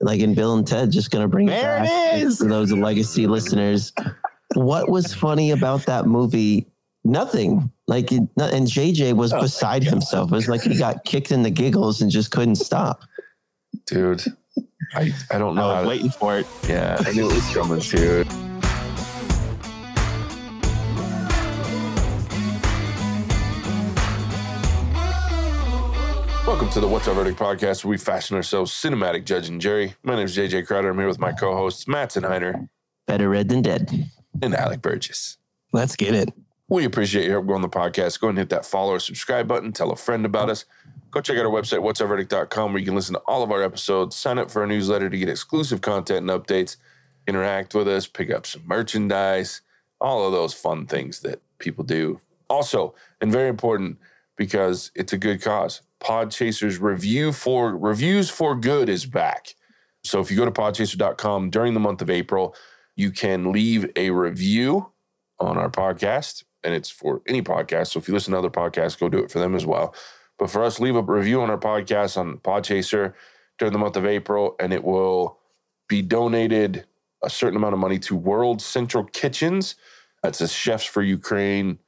like in Bill and Ted, just gonna bring There it back is. for those legacy listeners. What was funny about that movie? Nothing. Like, and JJ was Oh, beside himself. It was like he got kicked in the giggles and just couldn't stop. dude. I, I don't know I how was to, waiting for it. Yeah, I knew it was coming too. Welcome to the What's Our Verdict podcast, where we fashion ourselves cinematic Judge and Jerry. My name is JJ Crowder. I'm here with my co-hosts Matt Heiner Better red than dead. and Alec Burgess. Let's get it. We appreciate your help growing the podcast. Go ahead and hit that follow or subscribe button. Tell a friend about us. Go check out our website, whatsourverdict.com, where you can listen to all of our episodes, sign up for our newsletter to get exclusive content and updates, interact with us, pick up some merchandise, all of those fun things that people do. Also, and very important because it's a good cause, Podchaser's review for reviews for good is back. So if you go to podchaser.com during the month of April, you can leave a review on our podcast, and it's for any podcast. So if you listen to other podcasts, go do it for them as well. But for us, leave a review on our podcast on Podchaser during the month of April, and it will be donated a certain amount of money to World Central Kitchens. That's a Chefs for Ukraine,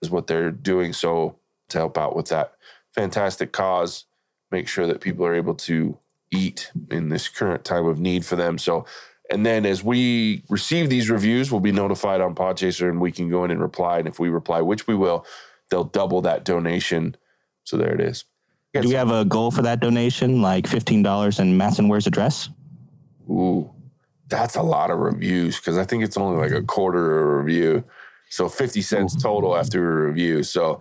is what they're doing. So to help out with that fantastic cause, make sure that people are able to eat in this current time of need for them. So and then as we receive these reviews, we'll be notified on Podchaser and we can go in and reply. And if we reply, which we will, they'll double that donation. So there it is. Do we have a goal for that donation, like fifteen dollars and Matson wears a? Ooh, that's a lot of reviews because I think it's only like a quarter of a review. So 50 cents total after a review. So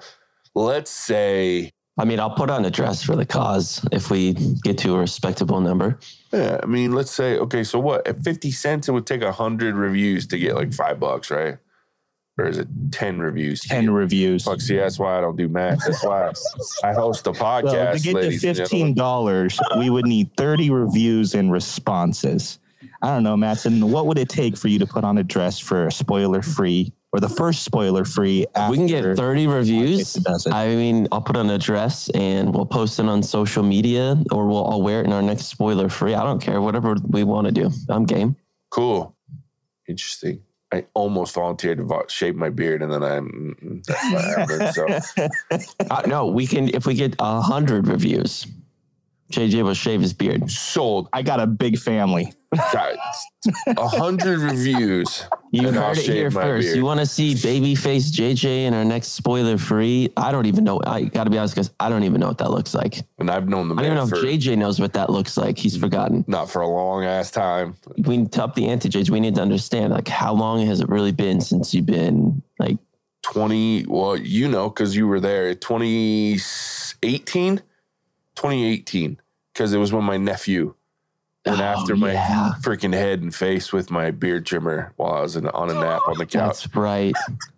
let's say, I mean, I'll put on a dress for the cause if we get to a respectable number. yeah, I mean, let's say, okay, so what? At 50 cents, it would take 100 reviews to get like five bucks, right? Or is it 10 reviews? Ten reviews. Fuck, see, that's why I don't do math. That's why I host a podcast. Well, to get to fifteen dollars, we would need thirty reviews and responses. I don't know, Matson. What would it take for you to put on a dress for a spoiler free or the first spoiler free? If we can get 30 reviews. It does it. I mean, I'll put on a dress and we'll post it on social media or we'll I'll wear it in our next spoiler free. I don't care, whatever we want to do. I'm game. Cool. Interesting. I almost volunteered to vo- shave my beard, and then I mm, that's what happened. So Uh, no, we can if we get a hundred reviews. JJ will shave his beard. sold. I got a big family. Got a hundred reviews. You And I'll heard it here first. beard. You want to see babyface JJ in our next spoiler free? I don't even know. I got to be honest, because I don't even know what that looks like. And I've known the I don't even know if JJ knows what that looks like. He's forgotten. not for a long ass time. We need to up the ante, JJ. We need to understand like how long has it really been since you've been like 20, well, you know, because you were there, 2018, 2018, because it was when my nephew went Oh, after my yeah. freaking head and face with my beard trimmer while I was in, on a nap on the couch. that's right.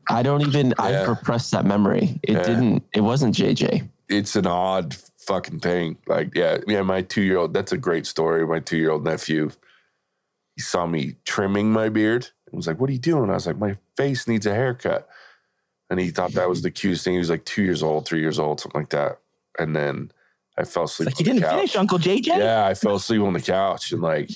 I don't even. Yeah. I repressed that memory. It Yeah. didn't. It wasn't JJ. it's an odd fucking thing. Like, yeah, yeah, my two year old, that's a great story. My two year old nephew, he saw me trimming my beard and was like, What are you doing? I was like, My face needs a haircut. And he thought that was the cutest thing. He was like two years old, three years old, something like that. And then I fell asleep. Like you didn't couch. finish, Uncle JJ. Yeah, I fell asleep on the couch and like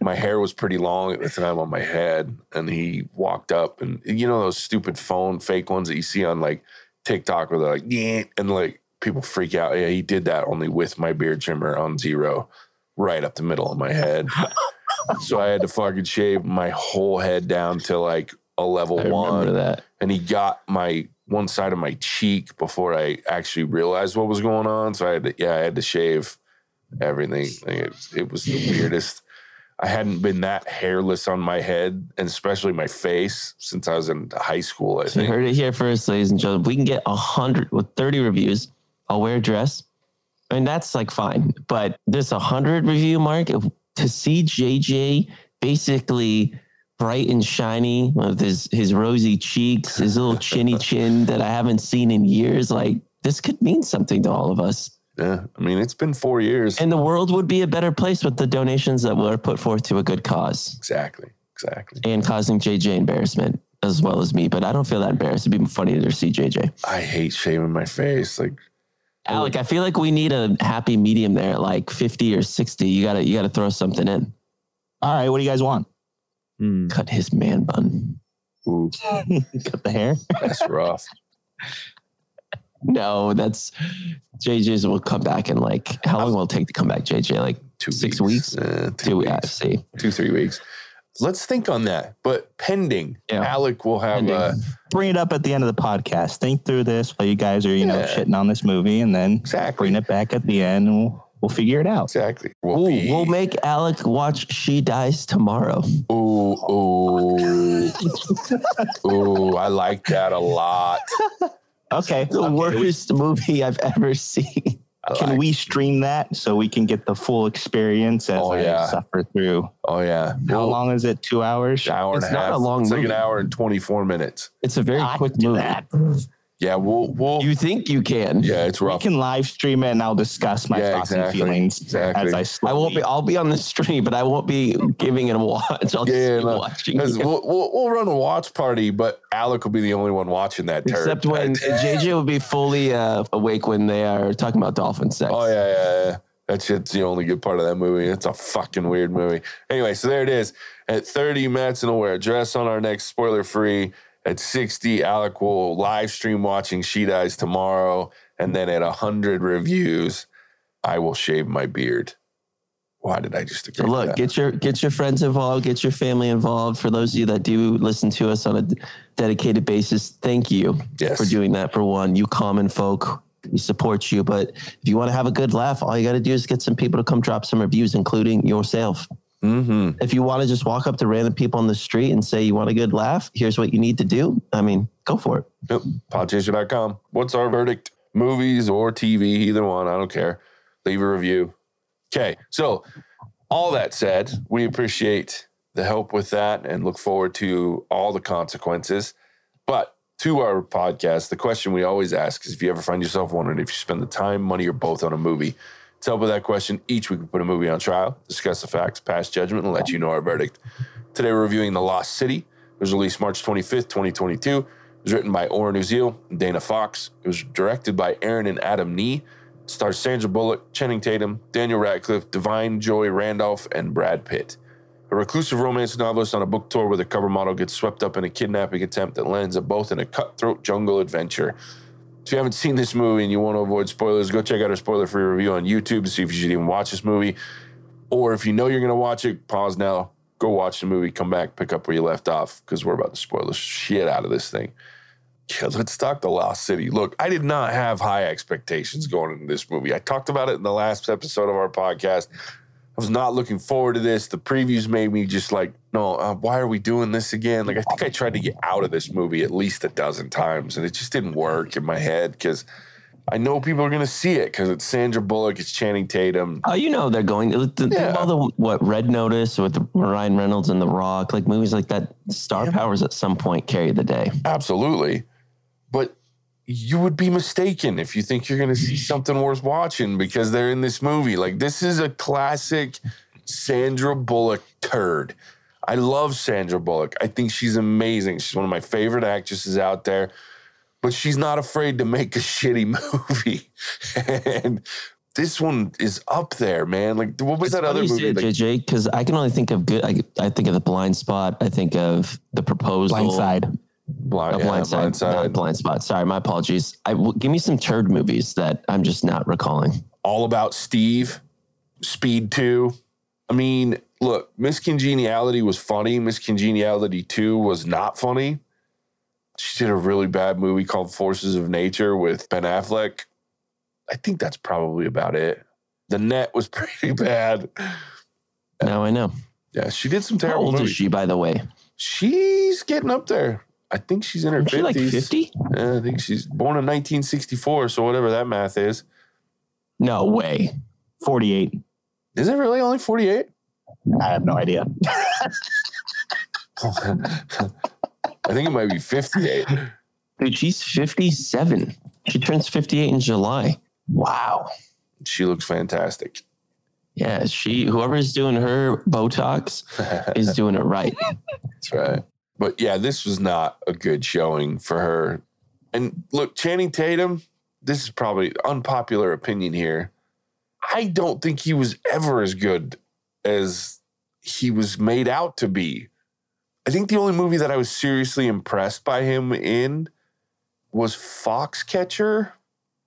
my hair was pretty long at the time on my head. And he walked up and you know those stupid phone fake ones that you see on like TikTok where they're like, yeah, and like people freak out. Yeah, he did that only with my beard trimmer on zero, right up the middle of my head. so I had to fucking shave my whole head down to like a level one that. and he got my one side of my cheek before I actually realized what was going on. So I had to, yeah, I had to shave everything. Like, it, it was the weirdest. I hadn't been that hairless on my head and especially my face since I was in high school. I So you think. heard it here first, ladies and gentlemen. We can get a hundred with thirty reviews, I'll wear a dress. I mean, that's like fine. But this a hundred review mark to see JJ basically bright and shiny with his his rosy cheeks, his little chinny chin that I haven't seen in years. Like this could mean something to all of us. Yeah, I mean it's been four years. And the world would be a better place with the donations that were put forth to a good cause exactly, exactly. and causing JJ embarrassment as well as me. But I don't feel that embarrassed. It'd be funny to see JJ. I hate shaving my face. Like Alec, I feel like we need a happy medium there, like 50 or 60. You gotta you gotta throw something in. All right, what do you guys want? Hmm. Cut his man bun. Ooh, Cut the hair. that's rough. No, that's JJ's will come back in like how long will it take to come back, JJ? Like Two Six weeks. weeks? Uh, two two weeks. yeah, see. Two, three weeks. Let's think on that. But pending, Yeah. Alec will have Pending. uh, Bring it up at the end of the podcast. Think through this while you guys are, you know, shitting on this movie, and then exactly. bring it back at the end, and we'll, we'll figure it out. Exactly. We'll Ooh, be- we'll make Alec watch She Dies Tomorrow. Ooh, ooh, ooh! I like that a lot. Okay. The okay. worst movie I've ever seen. I Can like- we stream that so we can get the full experience as Oh, I yeah. suffer through? Oh yeah. How We'll- long is it? Two hours? An hour and It's a not a long movie. It's like an hour and twenty four minutes. It's a very I quick do movie. Yeah, we'll we'll. You think you can? yeah, it's We rough. can live stream it, and I'll discuss my Yeah, thoughts exactly. and feelings Exactly. as I I won't be. I'll be on the stream, but I won't be giving it a watch. I'll just Yeah, be no, watching. We'll, we'll we'll run a watch party, but Alec will be the only one watching that. turd. Except when JJ will be fully uh, awake when they are talking about dolphin sex. Oh yeah, yeah, yeah. That shit's the only good part of that movie. It's a fucking weird movie. Anyway, so there it is. At 30, Mattson will wear a dress on our next spoiler free. At 60, Alec will live stream watching She Dies tomorrow. And then at 100 reviews, I will shave my beard. Why did I just agree look, get your get your friends involved, get your family involved. For those of you that do listen to us on a dedicated basis, thank you Yes. for doing that. For one, you common folk, we support you. But if you want to have a good laugh, all you got to do is get some people to come drop some reviews, including yourself. Mm-hmm. If you want to just walk up to random people on the street and say you want a good laugh, here's what you need to do. I mean, go for it. Yep. Podchaser.com. What's our verdict? Movies or TV, either one. I don't care. Leave a review. Okay. So, all that said, we appreciate the help with that and look forward to all the consequences. But to our podcast, the question we always ask is if you ever find yourself wondering if you spend the time, money, or both on a movie, to help with that question, each week we put a movie on trial, discuss the facts, pass judgment, and let you know our verdict. Today we're reviewing The Lost City. It was released March 25th, 2022. It was written by Oren Uziel and Dana Fox. It was directed by Aaron and Adam Nee. It stars Sandra Bullock, Channing Tatum, Daniel Radcliffe, Da'Vine Joy Randolph, and Brad Pitt. A reclusive romance novelist on a book tour with a cover model gets swept up in a kidnapping attempt that lands them both in a cutthroat jungle adventure. If you haven't seen this movie and you want to avoid spoilers, go check out our spoiler free review on YouTube to see if you should even watch this movie. Or if you know you're going to watch it, pause now, go watch the movie, come back, pick up where you left off because we're about to spoil the shit out of this thing. Yeah, let's talk The Lost City. Look, I did not have high expectations going into this movie. I talked about it in the last episode of our podcast. I was not looking forward to this. The previews made me just like, no, uh, why are we doing this again? Like, I think I tried to get out of this movie at least a dozen times, and it just didn't work in my head because I know people are going to see it because it's Sandra Bullock, it's Channing Tatum. Oh, you know they're going. The, Yeah. All the what Red Notice with Ryan Reynolds and The Rock, like movies like that. Star powers at some point carry the day. Absolutely. But you would be mistaken if you think you're going to see something worth watching because they're in this movie. Like, this is a classic Sandra Bullock turd. I love Sandra Bullock. I think she's amazing. She's one of my favorite actresses out there, but she's not afraid to make a shitty movie. and this one is up there, man. Like, what was It's that other movie? it, Like, JJ, because I can only think of good. I, I think of the Blind Spot. I think of the Proposal. Blind side. Blind, yeah, blind, side, Blind Side. not blind spot. Sorry, my apologies. I w- give me some turd movies that I'm just not recalling. All About Steve, Speed 2. I mean, look, Miss Congeniality was funny. Miss Congeniality 2 was not funny. She did a really bad movie called Forces of Nature with Ben Affleck. I think that's probably about it. The net was pretty bad. Now I know. Yeah, she did some terrible. How old movies. is she, by the way? She's getting up there. I think she's in her Is she 50s. like 50? Yeah, I think she's born in 1964, so whatever that math is. No way. 48. Is it really only 48? I have no idea. I think it might be 58. Dude, she's 57. She turns 58 in July. Wow. She looks fantastic. Yeah, she whoever's doing her Botox is doing it right. That's right. But yeah, this was not a good showing for her. And look, Channing Tatum, this is probably unpopular opinion here. I don't think he was ever as good as he was made out to be. I think the only movie that I was seriously impressed by him in was Foxcatcher.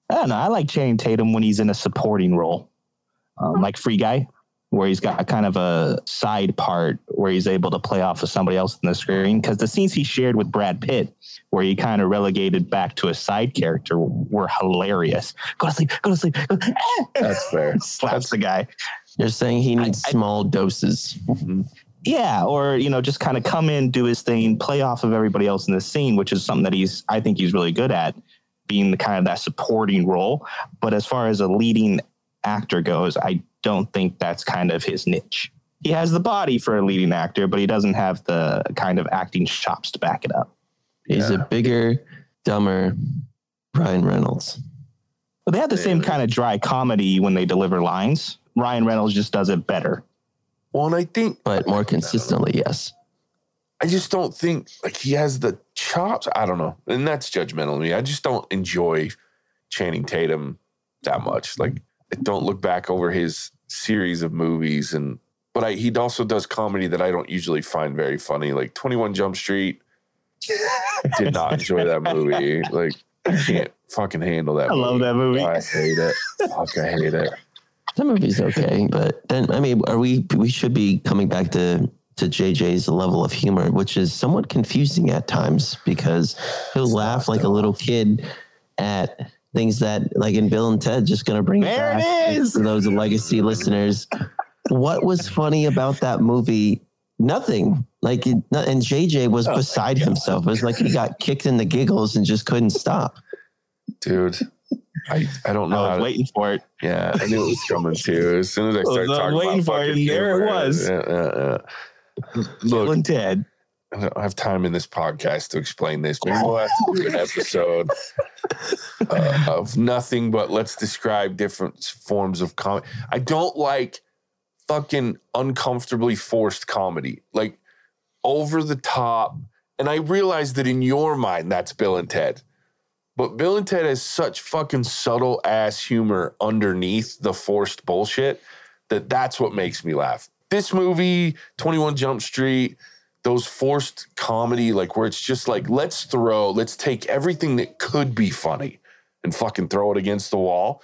I don't know. I like Channing Tatum when he's in a supporting role, um, like Free Guy, where he's got kind of a side part where he's able to play off of somebody else in the screen. Because the scenes he shared with Brad Pitt, where he kind of relegated back to a side character, were hilarious. Go to sleep. Go to sleep. That's fair. Slaps the guy. You're saying he needs I- small doses. Mm-hmm. Yeah, or you know, just kind of come in, do his thing, play off of everybody else in the scene, which is something that he's I think he's really good at, being the kind of that supporting role. But as far as a leading actor goes, I don't think that's kind of his niche. He has the body for a leading actor, but he doesn't have the kind of acting chops to back it up. He's a bigger, dumber Ryan Reynolds. But they have the Yeah, same kind of dry comedy when they deliver lines. Ryan Reynolds just does it better. Well, and I think But more consistently, yes. I just don't think like he has the chops. I don't know. And that's judgmental of me. I just don't enjoy Channing Tatum that much. Like I don't look back over his series of movies and but I, he also does comedy that I don't usually find very funny, like 21 Jump Street. Did not enjoy that movie. Like I can't fucking handle that. I love that movie. I hate it. Fuck, I hate it. That movie's okay, but then I mean, are we? We should be coming back to to JJ's level of humor, which is somewhat confusing at times because he'll laugh like a little kid at things that, like in Bill and Ted, just gonna bring There it back is. for those legacy listeners. What was funny about that movie? Nothing. Like, and JJ was beside himself. It was like he got kicked in the giggles and just couldn't stop. Dude. I, I don't know. I how was to- waiting for it. Yeah, I knew it was coming too. As soon as I was, started uh, talking waiting about for it, fucking and there it was. Yeah, yeah, yeah. Bill Look, and Ted. I don't have time in this podcast to explain this. Maybe we'll have to do an episode uh, of nothing but let's describe different forms of comedy. I don't like fucking uncomfortably forced comedy, like over the top. And I realize that in your mind, that's Bill and Ted. But Bill and Ted has such fucking subtle ass humor underneath the forced bullshit that that's what makes me laugh. This movie, 21 Jump Street, those forced comedy, like where it's just like, let's throw, let's take everything that could be funny and fucking throw it against the wall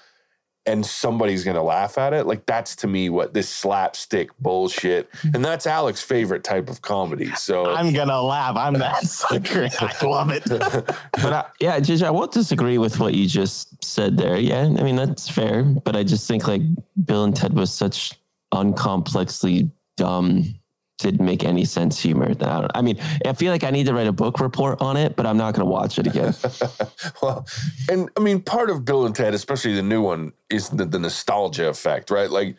and somebody's gonna laugh at it. Like that's to me what this slapstick bullshit. And that's Alex's favorite type of comedy. So I'm gonna laugh. I'm that sucker. I love it. But I, yeah, JJ, I won't disagree with what you just said there. Yeah, I mean that's fair, but I just think like Bill and Ted was such uncomplexly dumb, didn't make any sense humor. I, don't, I mean, I feel like I need to write a book report on it, but I'm not going to watch it again. well, and I mean, part of Bill and Ted, especially the new one, is the, the nostalgia effect, right? Like,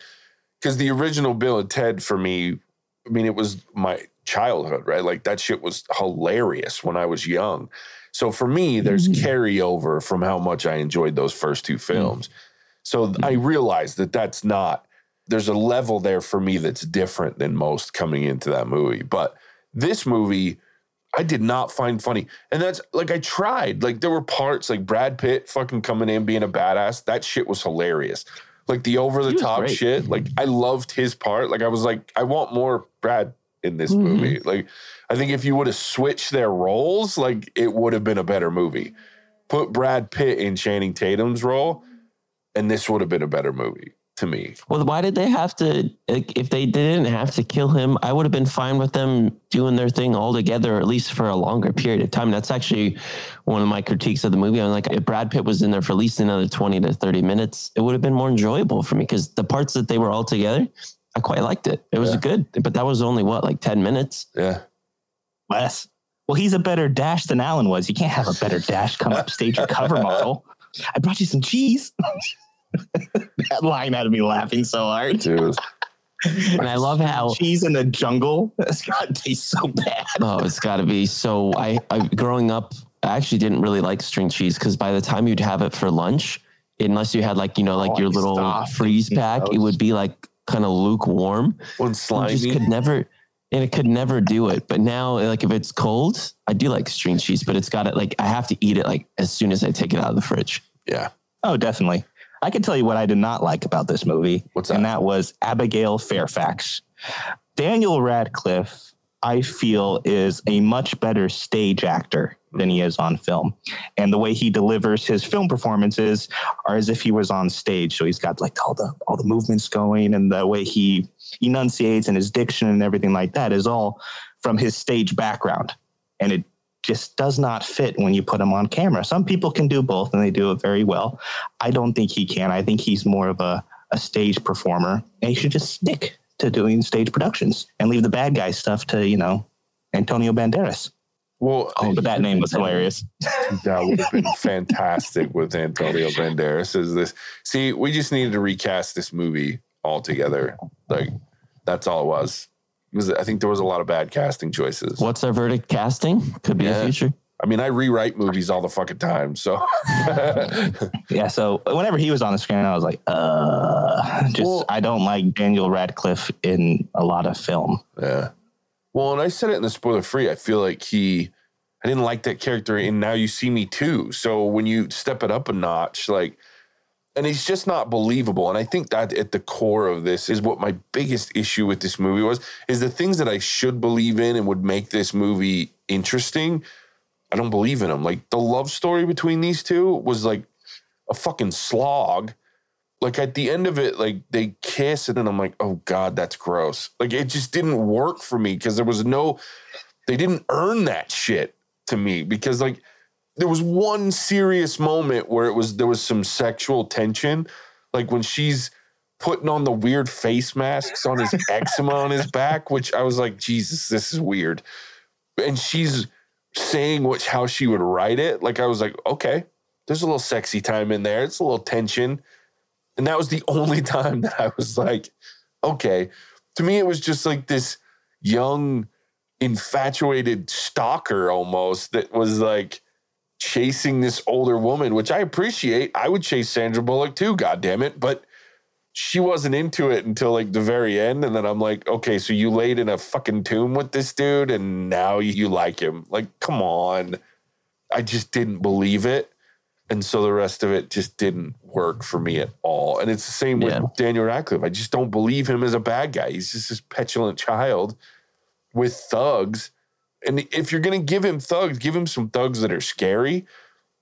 because the original Bill and Ted for me, I mean, it was my childhood, right? Like that shit was hilarious when I was young. So for me, there's mm-hmm. carryover from how much I enjoyed those first two mm. films. So I mm-hmm. realized that that's not, there's a level there for me that's different than most coming into that movie. But this movie, I did not find funny. And that's like I tried. Like there were parts like Brad Pitt fucking coming in being a badass. That shit was hilarious. Like the over the top shit. Like I loved his part. Like I was like, I want more Brad in this Mhm. movie. Like I think if you would have switched their roles, like it would have been a better movie. Put Brad Pitt in Channing Tatum's role, and this would have been a better movie to me. well, why did they have to? Like, if they didn't have to kill him, I would have been fine with them doing their thing all together, at least for a longer period of time. That's actually one of my critiques of the movie. I'm like, if Brad Pitt was in there for at least another 20 to 30 minutes, it would have been more enjoyable for me because the parts that they were all together, I quite liked it. It was Yeah. good, but that was only what, like 10 minutes? Yeah. Less. Well, he's a better dash than Alan was. You can't have a better dash come up stage your cover model. I brought you some cheese. that line had me laughing so hard. Dude. And I love how cheese in the jungle. That's gotta taste so bad. Oh, it's got to be. So I, I, growing up, I actually didn't really like string cheese because by the time you'd have it for lunch, unless you had like you know like Oh, your little soft. freeze pack, it would be like kind of lukewarm. When I slimy. just could never, and it could never do it. But now, like if it's cold, I do like string cheese, but it's got it like I have to eat it like as soon as I take it out of the fridge. Yeah. Oh, definitely. I can tell you what I did not like about this movie. What's that? And that was Abigail Fairfax. Daniel Radcliffe, I feel, is a much better stage actor than he is on film. And the way he delivers his film performances are as if he was on stage. So he's got like all the all the movements going and the way he enunciates and his diction and everything like that is all from his stage background. And it just does not fit when you put him on camera. Some people can do both and they do it very well. I don't think he can. I think he's more of a, a stage performer and he should just stick to doing stage productions and leave the bad guy stuff to, you know, Antonio Banderas. Well, Oh, but that name was hilarious. that would have been fantastic with Antonio Banderas. Is this? See, we just needed to recast this movie altogether. Like that's all it was. Was I think there was a lot of bad casting choices. What's our verdict? Casting could be Yeah. the future. I mean, I rewrite movies all the fucking time. So Yeah, so whenever he was on the screen, I was like, uh, just Well- I don't like Daniel Radcliffe in a lot of film. yeah. Well, and I said it in the spoiler free. I feel like he, I didn't like that character, and now you see me too. So when you step it up a notch, like, and he's just not believable. And I think that at the core of this is what my biggest issue with this movie was: is the things that I should believe in and would make this movie interesting. I don't believe in them. Like the love story between these two was like a fucking slog. Like at the end of it, like they kiss, and then I'm like, oh God, that's gross. Like it just didn't work for me because there was no, they didn't earn that shit to me because like there was one serious moment where it was there was some sexual tension, like when she's putting on the weird face masks on his eczema on his back, which I was like, Jesus, this is weird. And she's saying which how she would write it. Like I was like, okay, there's a little sexy time in there. It's a little tension. And that was the only time that I was like, okay. To me, it was just like this young, infatuated stalker almost that was like chasing this older woman, which I appreciate. I would chase Sandra Bullock too, God damn it. But she wasn't into it until like the very end. And then I'm like, okay, so you laid in a fucking tomb with this dude and now you, like him. Like, come on. I just didn't believe it. And so the rest of it just didn't work for me at all. And it's the same with Daniel Radcliffe. I just don't believe him as a bad guy. He's just this petulant child with thugs. And if you're going to give him thugs, give him some thugs that are scary,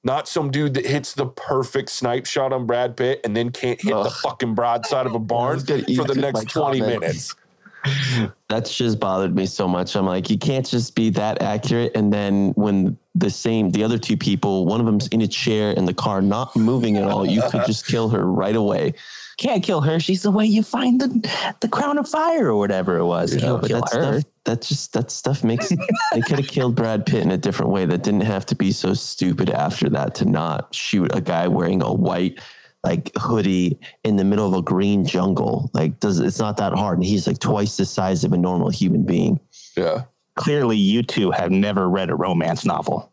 not some dude that hits the perfect snipe shot on Brad Pitt and then can't hit the fucking broadside of a barn for the next 20 comment. minutes. That's just bothered me so much. I'm like, you can't just be that accurate. And then when the same, the other two people, one of them's in a chair in the car, not moving at all, you could just kill her right away. Can't kill her. She's the way you find the the crown of fire or whatever it was. You No, don't but kill that her. stuff, that just that stuff makes they could have killed Brad Pitt in a different way. That didn't have to be so stupid after that to not shoot a guy wearing a white like hoodie in the middle of a green jungle. Like does it's not that hard. And he's like twice the size of a normal human being. Yeah. Clearly, you two have never read a romance novel.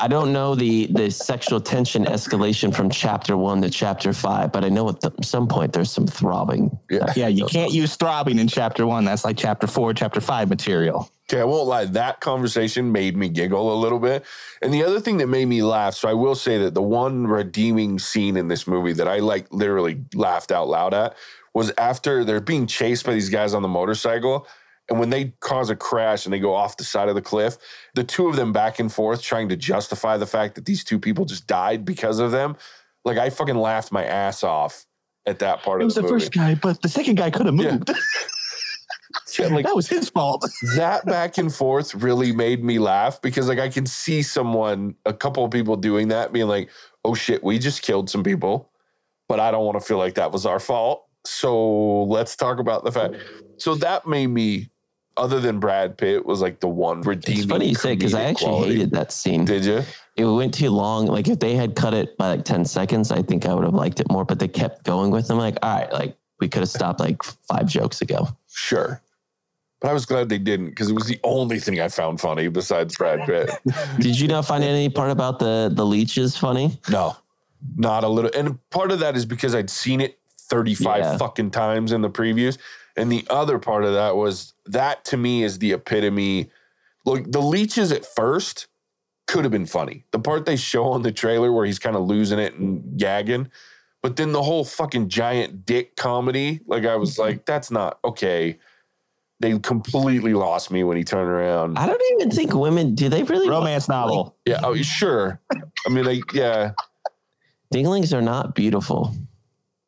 I don't know the the sexual tension escalation from chapter one to chapter five, but I know at th- some point there's some throbbing. Yeah. Yeah, you can't use throbbing in chapter one. That's like chapter four, chapter five material. Okay, I won't lie. That conversation made me giggle a little bit. And the other thing that made me laugh, so I will say that the one redeeming scene in this movie that I like literally laughed out loud at was after they're being chased by these guys on the motorcycle. And when they cause a crash and they go off the side of the cliff, the two of them back and forth trying to justify the fact that these two people just died because of them. Like I fucking laughed my ass off at that part It of was the, the movie. first guy, but the second guy could have Yeah. moved. Yeah, like, that was his fault. that back and forth really made me laugh because like I can see someone, a couple of people doing that, being like, "Oh shit, we just killed some people," but I don't want to feel like that was our fault. So let's talk about the fact. So that made me, other than Brad Pitt, was like the one redeeming. It's funny you say because I actually quality. hated that scene. Did you? it went too long. Like if they had cut it by like 10 seconds, I think I would have liked it more, but they kept going with them. Like, all right, like we could have stopped like five jokes ago. Sure. But I was glad they didn't because it was the only thing I found funny besides Brad Pitt. Did you not find any part about the the leeches funny? No, not a little. And part of that is because I'd seen it 35 Yeah. fucking times in the previews. And the other part of that was that to me is the epitome. Look, the leeches at first, could have been funny. The part they show on the trailer where he's kind of losing it and gagging, but then the whole fucking giant dick comedy, like I was like, that's not okay. They completely lost me when he turned around. I don't even think women do they really Romance novel. Yeah, oh sure. I mean, like, yeah, Dinglings are not beautiful.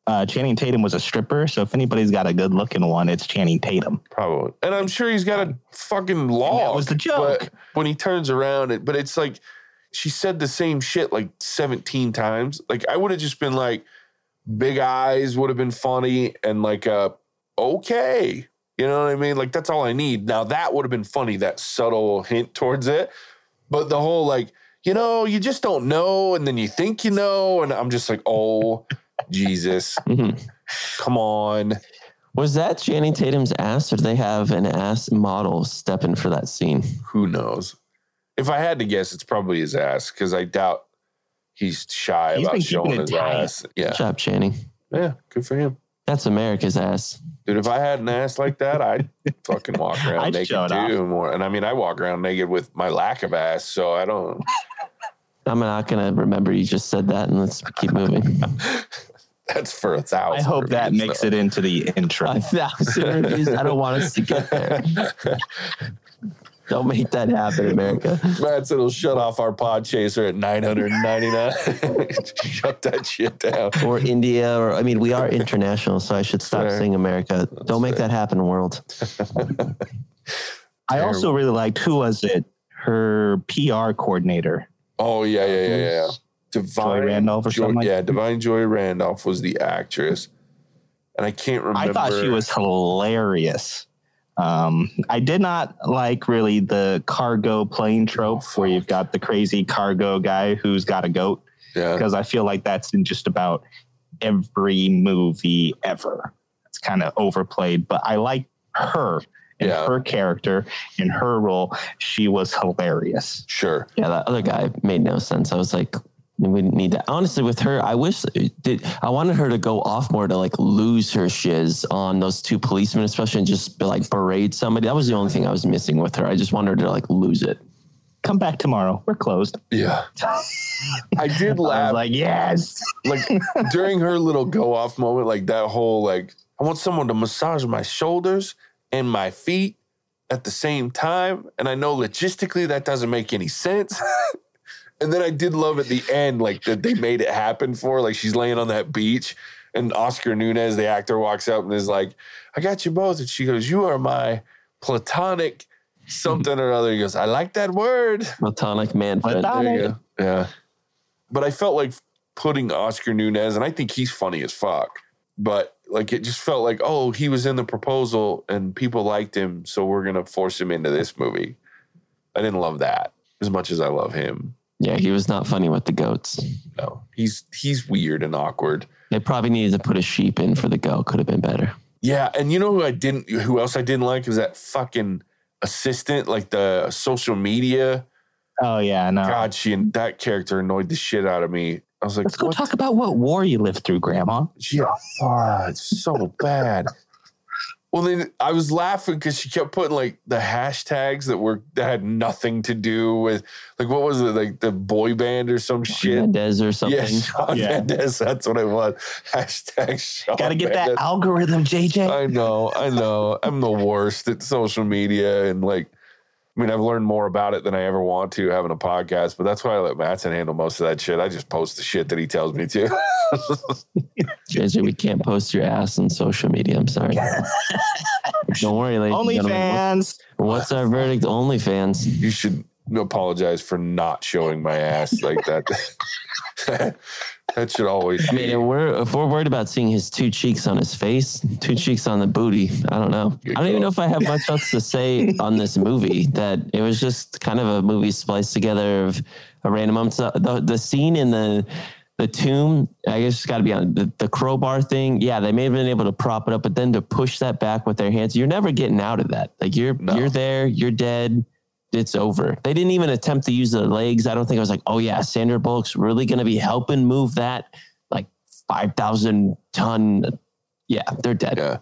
Uh, Channing Tatum was a stripper, so if anybody's got a good looking one, it's Channing Tatum. probably. And I'm sure he's got a fucking log. was the joke. But when he turns around, it, but it's like she said the same shit like 17 times. Like I would have just been like, big eyes would have been funny and like uh okay. You know what I mean? Like that's all I need. Now that would have been funny, that subtle hint towards it. But the whole like, you know, you just don't know, and then you think you know, and I'm just like, oh Jesus, Mhm. come on. Was that Channing Tatum's ass, or do they have an ass model stepping for that scene? Who knows? If I had to guess, it's probably his ass because I doubt he's shy He's about showing his tight. ass. Yeah, Good job, Channing. yeah, good for him. That's America's ass. Dude, if I had an ass like that, I'd fucking walk around I'd naked too. More, and I mean, I walk around naked with my lack of ass, so I don't. I'm not gonna remember you just said that, and let's keep moving. That's for a thousand. I hope that makes though. it into the intro. A thousand reviews. I don't want us to get there. Don't make that happen, America. Matt said it'll shut off our Podchaser at 999. shut that shit down. Or India, or I mean, we are international, so I should stop Fair. saying America. Don't make fair. that happen, world. I also really liked who was it? Her PR coordinator. Oh yeah, yeah, yeah, yeah. Da'Vine Randolph or Joy- something like Yeah, Da'Vine Joy Randolph was the actress, and I can't remember. I thought she was hilarious. Um, I did not like really the cargo plane trope where you've got the crazy cargo guy who's got a goat Yeah, because I feel like that's in just about every movie ever. It's kind of overplayed, but I like her and Yeah. her character in her role. She was hilarious. sure. Yeah, that other guy made no sense. I was like, we didn't need that. Honestly, with her, I wish did I wanted her to go off more to like lose her shiz on those two policemen, especially and just like berate somebody. That was the only thing I was missing with her. I just wanted her to like lose it. Come back tomorrow. We're closed. Yeah, I did I laugh like, yes. like during her little go off moment, like that whole like I want someone to massage my shoulders and my feet at the same time, and I know logistically that doesn't make any sense. and then I did love at the end like that they made it happen for like she's laying on that beach. And Oscar Nunez, the actor, walks up and is like, I got you both. And she goes, You are my platonic something or other. He goes, I like that word. Platonic man friend. Platonic. There you go. Yeah. But I felt like putting Oscar Nunez, and I think he's funny as fuck. But like it just felt like, oh, he was in the proposal and people liked him, so we're gonna force him into this movie. I didn't love that as much as I love him. Yeah, he was not funny with the goats. No, he's he's weird and awkward. They probably needed to put a sheep in for the goat. Could have been better. Yeah, and you know who I didn't, who else I didn't like was that fucking assistant, like the social media. Oh yeah, no. God, she that character annoyed the shit out of me. I was like, Let's go what talk about what war you lived through, Grandma. Yeah, fuck, it's so bad. Well, then I was laughing because she kept putting like the hashtags that were that had nothing to do with like what was it like the boy band or some shit. Mendez or something. Yeah, Sean Yeah. Mendes. That's what it was. Hashtag Sean. Got to get Mendes. that algorithm, JJ. I know, I know. I'm the worst at social media and like. I mean, I've learned more about it than I ever want to having a podcast, but that's why I let Matson handle most of that shit. I just post the shit that he tells me to. JJ, we can't post your ass on social media. I'm sorry. Don't worry, ladies. and gentlemen. OnlyFans. What's our verdict? OnlyFans. you should apologize for not showing my ass like that. that should always I mean, if we're if we're worried about seeing his two cheeks on his face, two cheeks on the booty, I don't know. Good I don't even know if I have much else to say on this movie. That it was just kind of a movie spliced together of a random moments. The, the, the scene in the the tomb, I guess it's got to be on the, the crowbar thing. Yeah, they may have been able to prop it up, but then to push that back with their hands, you're never getting out of that. Like you're No. you're there, you're dead. It's over. They didn't even attempt to use the legs. I don't think I was like, oh yeah, Sandra Bullock's really going to be helping move that like five thousand ton. Yeah, they're dead. Yeah.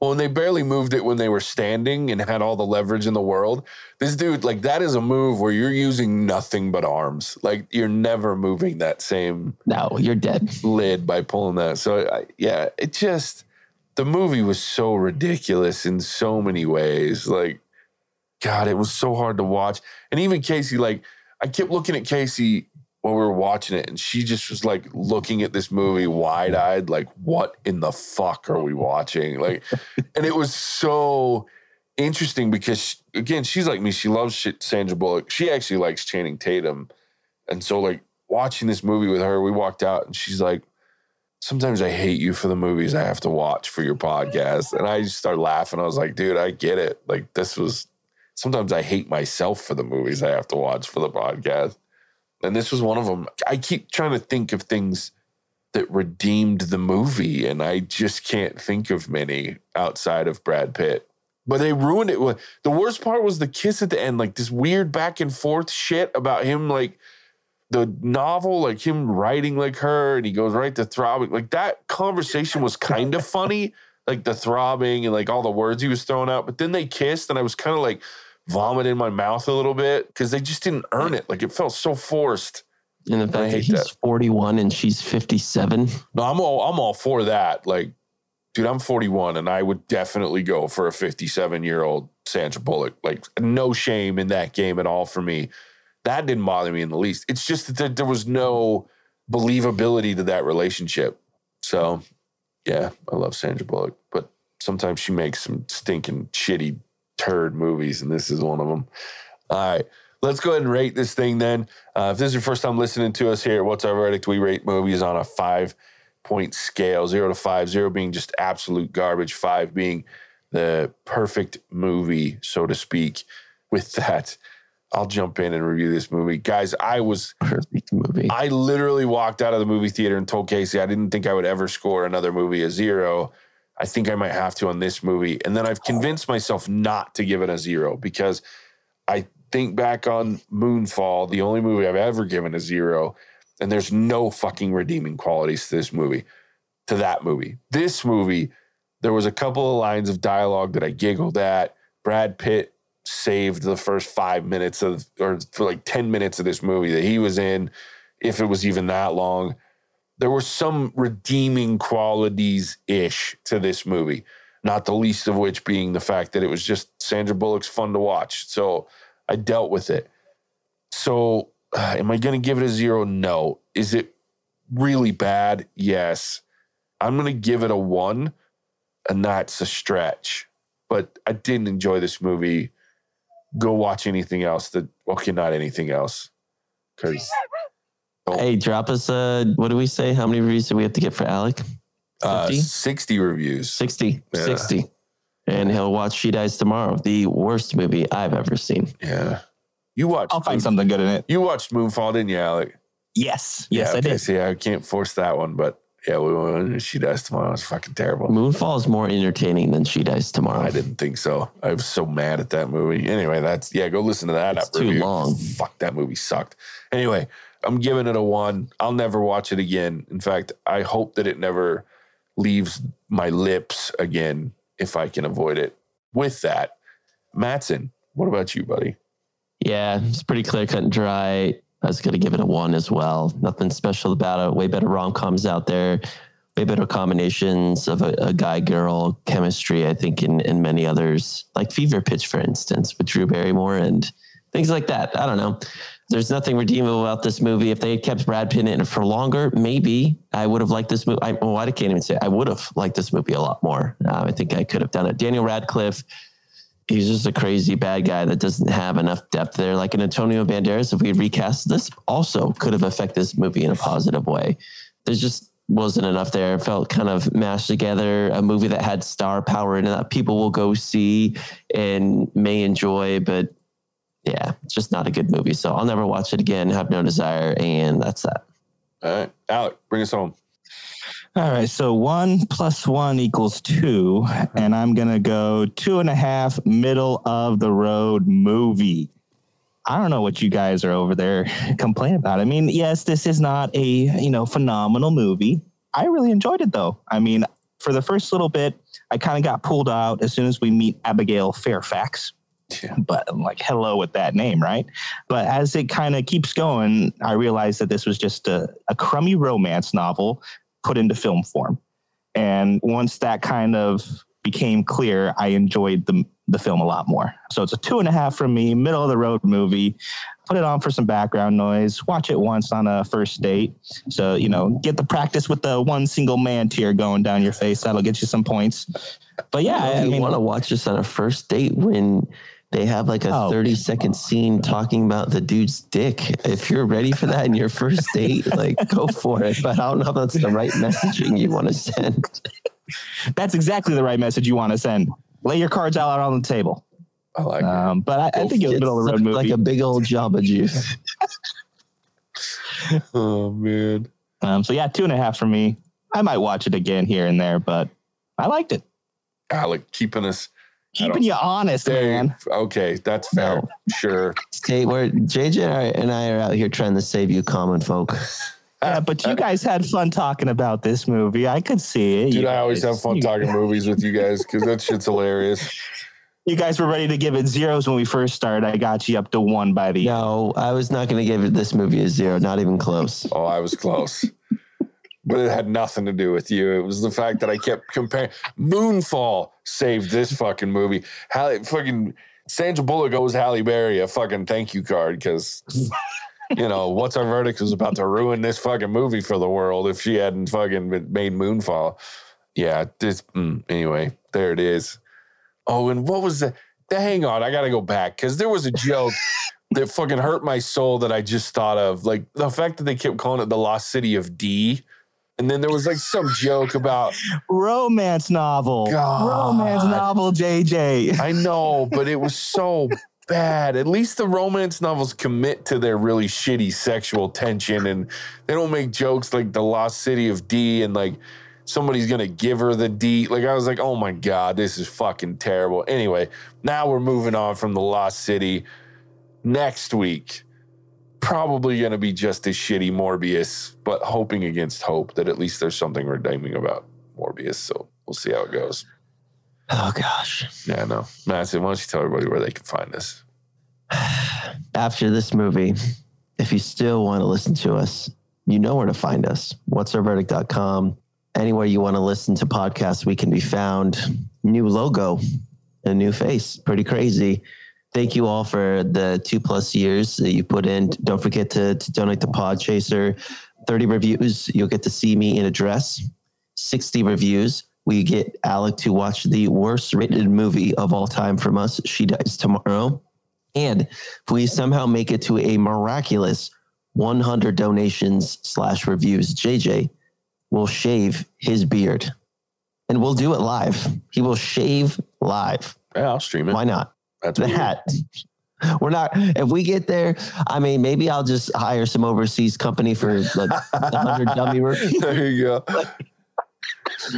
Well, and they barely moved it when they were standing and had all the leverage in the world. This dude, like, that is a move where you're using nothing but arms. Like, you're never moving that same No, you're dead. lid by pulling that. So, I, yeah, it just, the movie was so ridiculous in so many ways. Like, God, it was so hard to watch. And even Casey, like, I kept looking at Casey when we were watching it, and she just was like looking at this movie wide eyed, like, what in the fuck are we watching? Like, and it was so interesting because, again, she's like me. She loves shit, Sandra Bullock. She actually likes Channing Tatum. And so, like, watching this movie with her, we walked out, and she's like, sometimes I hate you for the movies I have to watch for your podcast. And I just started laughing. I was like, dude, I get it. Like, this was sometimes I hate myself for the movies I have to watch for the podcast. And this was one of them. I keep trying to think of things that redeemed the movie, and I just can't think of many outside of Brad Pitt. But they ruined it. The worst part was the kiss at the end, like this weird back and forth shit about him, like the novel, like him writing like her, and he goes right to throbbing. Like that conversation was kind of funny, like the throbbing and like all the words he was throwing out. But then they kissed, and I was kind of like vomit in my mouth a little bit because they just didn't earn it. Like it felt so forced. And the fact that he's that. 41 and she's 57. No, I'm all I'm all for that. Like, dude, I'm 41 and I would definitely go for a 57 year old Sandra Bullock. Like, no shame in that game at all for me. That didn't bother me in the least. It's just that there was no believability to that relationship. So, yeah, I love Sandra Bullock, but sometimes she makes some stinking shitty turd movies, and this is one of them. All right. Let's go ahead and rate this thing then. Uh, if this is your first time listening to us here at What's Our Verdict, we rate movies on a five point scale zero to five, zero being just absolute garbage, five being the perfect movie, so to speak. With that, I'll jump in and review this movie. Guys, I was Perfect movie. I literally walked out of the movie theater and told Casey I didn't think I would ever score another movie a zero. I think I might have to on this movie. And then I've convinced myself not to give it a zero because I think back on Moonfall, the only movie I've ever given a zero, and there's no fucking redeeming qualities to this movie, to that movie. This movie, there was a couple of lines of dialogue that I giggled at. Brad Pitt saved the first five minutes of, or for like 10 minutes of this movie that he was in, if it was even that long. There were some redeeming qualities ish to this movie, not the least of which being the fact that it was just Sandra Bullock's fun to watch. So I dealt with it. So uh, am I going to give it a zero? No. Is it really bad? Yes. I'm going to give it a one, and that's a stretch. But I didn't enjoy this movie. Go watch anything else that, okay, not anything else. Because Hey, drop us a, what do we say? How many reviews do we have to get for Alec? uh, 60 reviews. 60. Yeah. 60. And he'll watch She Dies Tomorrow, the worst movie I've ever seen. Yeah. You watched, I'll find something good in it. you watched Moonfall, didn't you, Alec? Yes. Yes, yeah, I okay, did. See, I can't force that one, but yeah, we went, she does tomorrow. It's fucking terrible. Moonfall is more entertaining than She Dies Tomorrow. I didn't think so. I was so mad at that movie. Anyway, that's yeah. Go listen to that. It's up too review. long. Fuck that movie sucked. Anyway, I'm giving it a one. I'll never watch it again. In fact, I hope that it never leaves my lips again if I can avoid it. With that, Matson, what about you, buddy? Yeah, it's pretty clear cut and dry. I was going to give it a one as well. Nothing special about it. Way better rom coms out there. Way better combinations of a, a guy girl chemistry, I think, in, in many others, like Fever Pitch, for instance, with Drew Barrymore and things like that. I don't know. There's nothing redeemable about this movie. If they had kept Brad Pitt in it for longer, maybe I would have liked this movie. I, well, I can't even say I would have liked this movie a lot more. Uh, I think I could have done it. Daniel Radcliffe he's just a crazy bad guy that doesn't have enough depth there. Like an Antonio Banderas, if we recast this, also could have affected this movie in a positive way. There's just wasn't enough there. It felt kind of mashed together. A movie that had star power in it that people will go see and may enjoy, but yeah, it's just not a good movie. So I'll never watch it again. Have no desire, and that's that. All right, Alec, bring us home. All right. So one plus one equals two. And I'm going to go two and a half middle of the road movie. I don't know what you guys are over there complaining about. I mean, yes, this is not a, you know, phenomenal movie. I really enjoyed it though. I mean, For the first little bit, I kind of got pulled out as soon as we meet Abigail Fairfax. Yeah. But I'm like, hello with that name, right? But as it kind of keeps going, I realized that this was just a, a crummy romance novel put into film form. And once that kind of became clear, I enjoyed the, the film a lot more. So it's a two and a half from me, middle of the road movie. Put it on for some background noise. Watch it once on a first date. So, you know, get the practice with the one single man tear going down your face. That'll get you some points. But yeah, if I you want to watch this on a first date when they have like a Oh, 30 second scene talking about the dude's dick. If you're ready for that in your first date, like go for it. But I don't know if that's the right messaging you want to send. that's exactly the right message you want to send. Lay your cards out on the table. I like it. Um, but I, I think it was It's middle of the road movie. like a big old Jabba juice. Oh man. um, so yeah, two and a half for me. I might watch it again here and there, but I liked it. Alec keeping us Keeping you honest, there. man. Okay, that's fair. No. Sure. Stay where JJ and I- are out here trying to save you, common folk. Yeah, but you guys had fun talking about this movie. I could see it. Dude, You I always guys- have fun talking movies with you guys because that shit's hilarious. You guys were ready to give it zeros when we first started. I got you up to one by the No, I was not going to give it this movie a zero, not even close. Oh, I was close. But it had nothing to do with you. It was the fact that I kept comparing. Moonfall saved this fucking movie. Halle, fucking Sandra Bullock owes Halle Berry a fucking thank you card because, you know, what's our verdict was about to ruin this fucking movie for the world if she hadn't fucking made Moonfall. Yeah, this. Mm, anyway, there it is. Oh, and what was the? the hang on, I got to go back because there was a joke that fucking hurt my soul that I just thought of. Like the fact that they kept calling it the lost city of D. And then there was like some joke about, romance novel. God. Romance novel, JJ. I know, but it was so bad. At least the romance novels commit to their really shitty sexual tension and they don't make jokes like the lost city of D and like somebody's gonna give her the D. Like I was like, oh my God, this is fucking terrible. Anyway, now we're moving on from the lost city. Next week, probably gonna be just as shitty Morbius, but hoping against hope that at least there's something redeeming about Morbius. So we'll see how it goes. Oh, gosh. Yeah, I no. Massive. Why don't you tell everybody where they can find us? After this movie, if you still want to listen to us, you know where to find us. What's our verdict.com. Anywhere you want to listen to podcasts, we can be found. New logo, a new face. Pretty crazy. Thank you all for the two plus years that you put in. Don't forget to, to donate to Podchaser. 30 reviews, you'll get to see me in a dress. 60 reviews, we get Alec to watch the worst rated movie of all time from us. She dies tomorrow. And if we somehow make it to a miraculous 100 donations slash reviews, JJ will shave his beard and we'll do it live. He will shave live. Yeah, I'll stream it. Why not? That's. That. We're not, if we get there, I mean, maybe I'll just hire some overseas company for like 100 dummy reviews. there you go.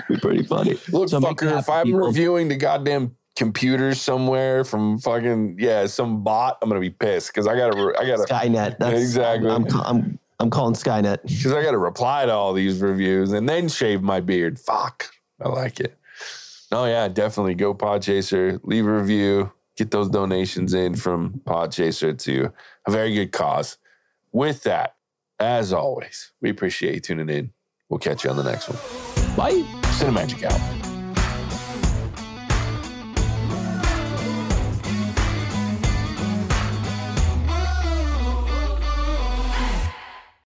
Be pretty funny. Look, So fucker, if I'm people- reviewing the goddamn computer somewhere from fucking yeah some bot, I'm gonna be pissed because I gotta I gotta Skynet. That's Exactly. I'm, I'm, I'm, I'm calling Skynet. because I gotta reply to all these reviews and then shave my beard. Fuck, I like it. Oh yeah, definitely go Podchaser, leave a review, get those donations in from Podchaser to a very good cause. With that, as always, we appreciate you tuning in. We'll catch you on the next one. Bye. Cinemagic out.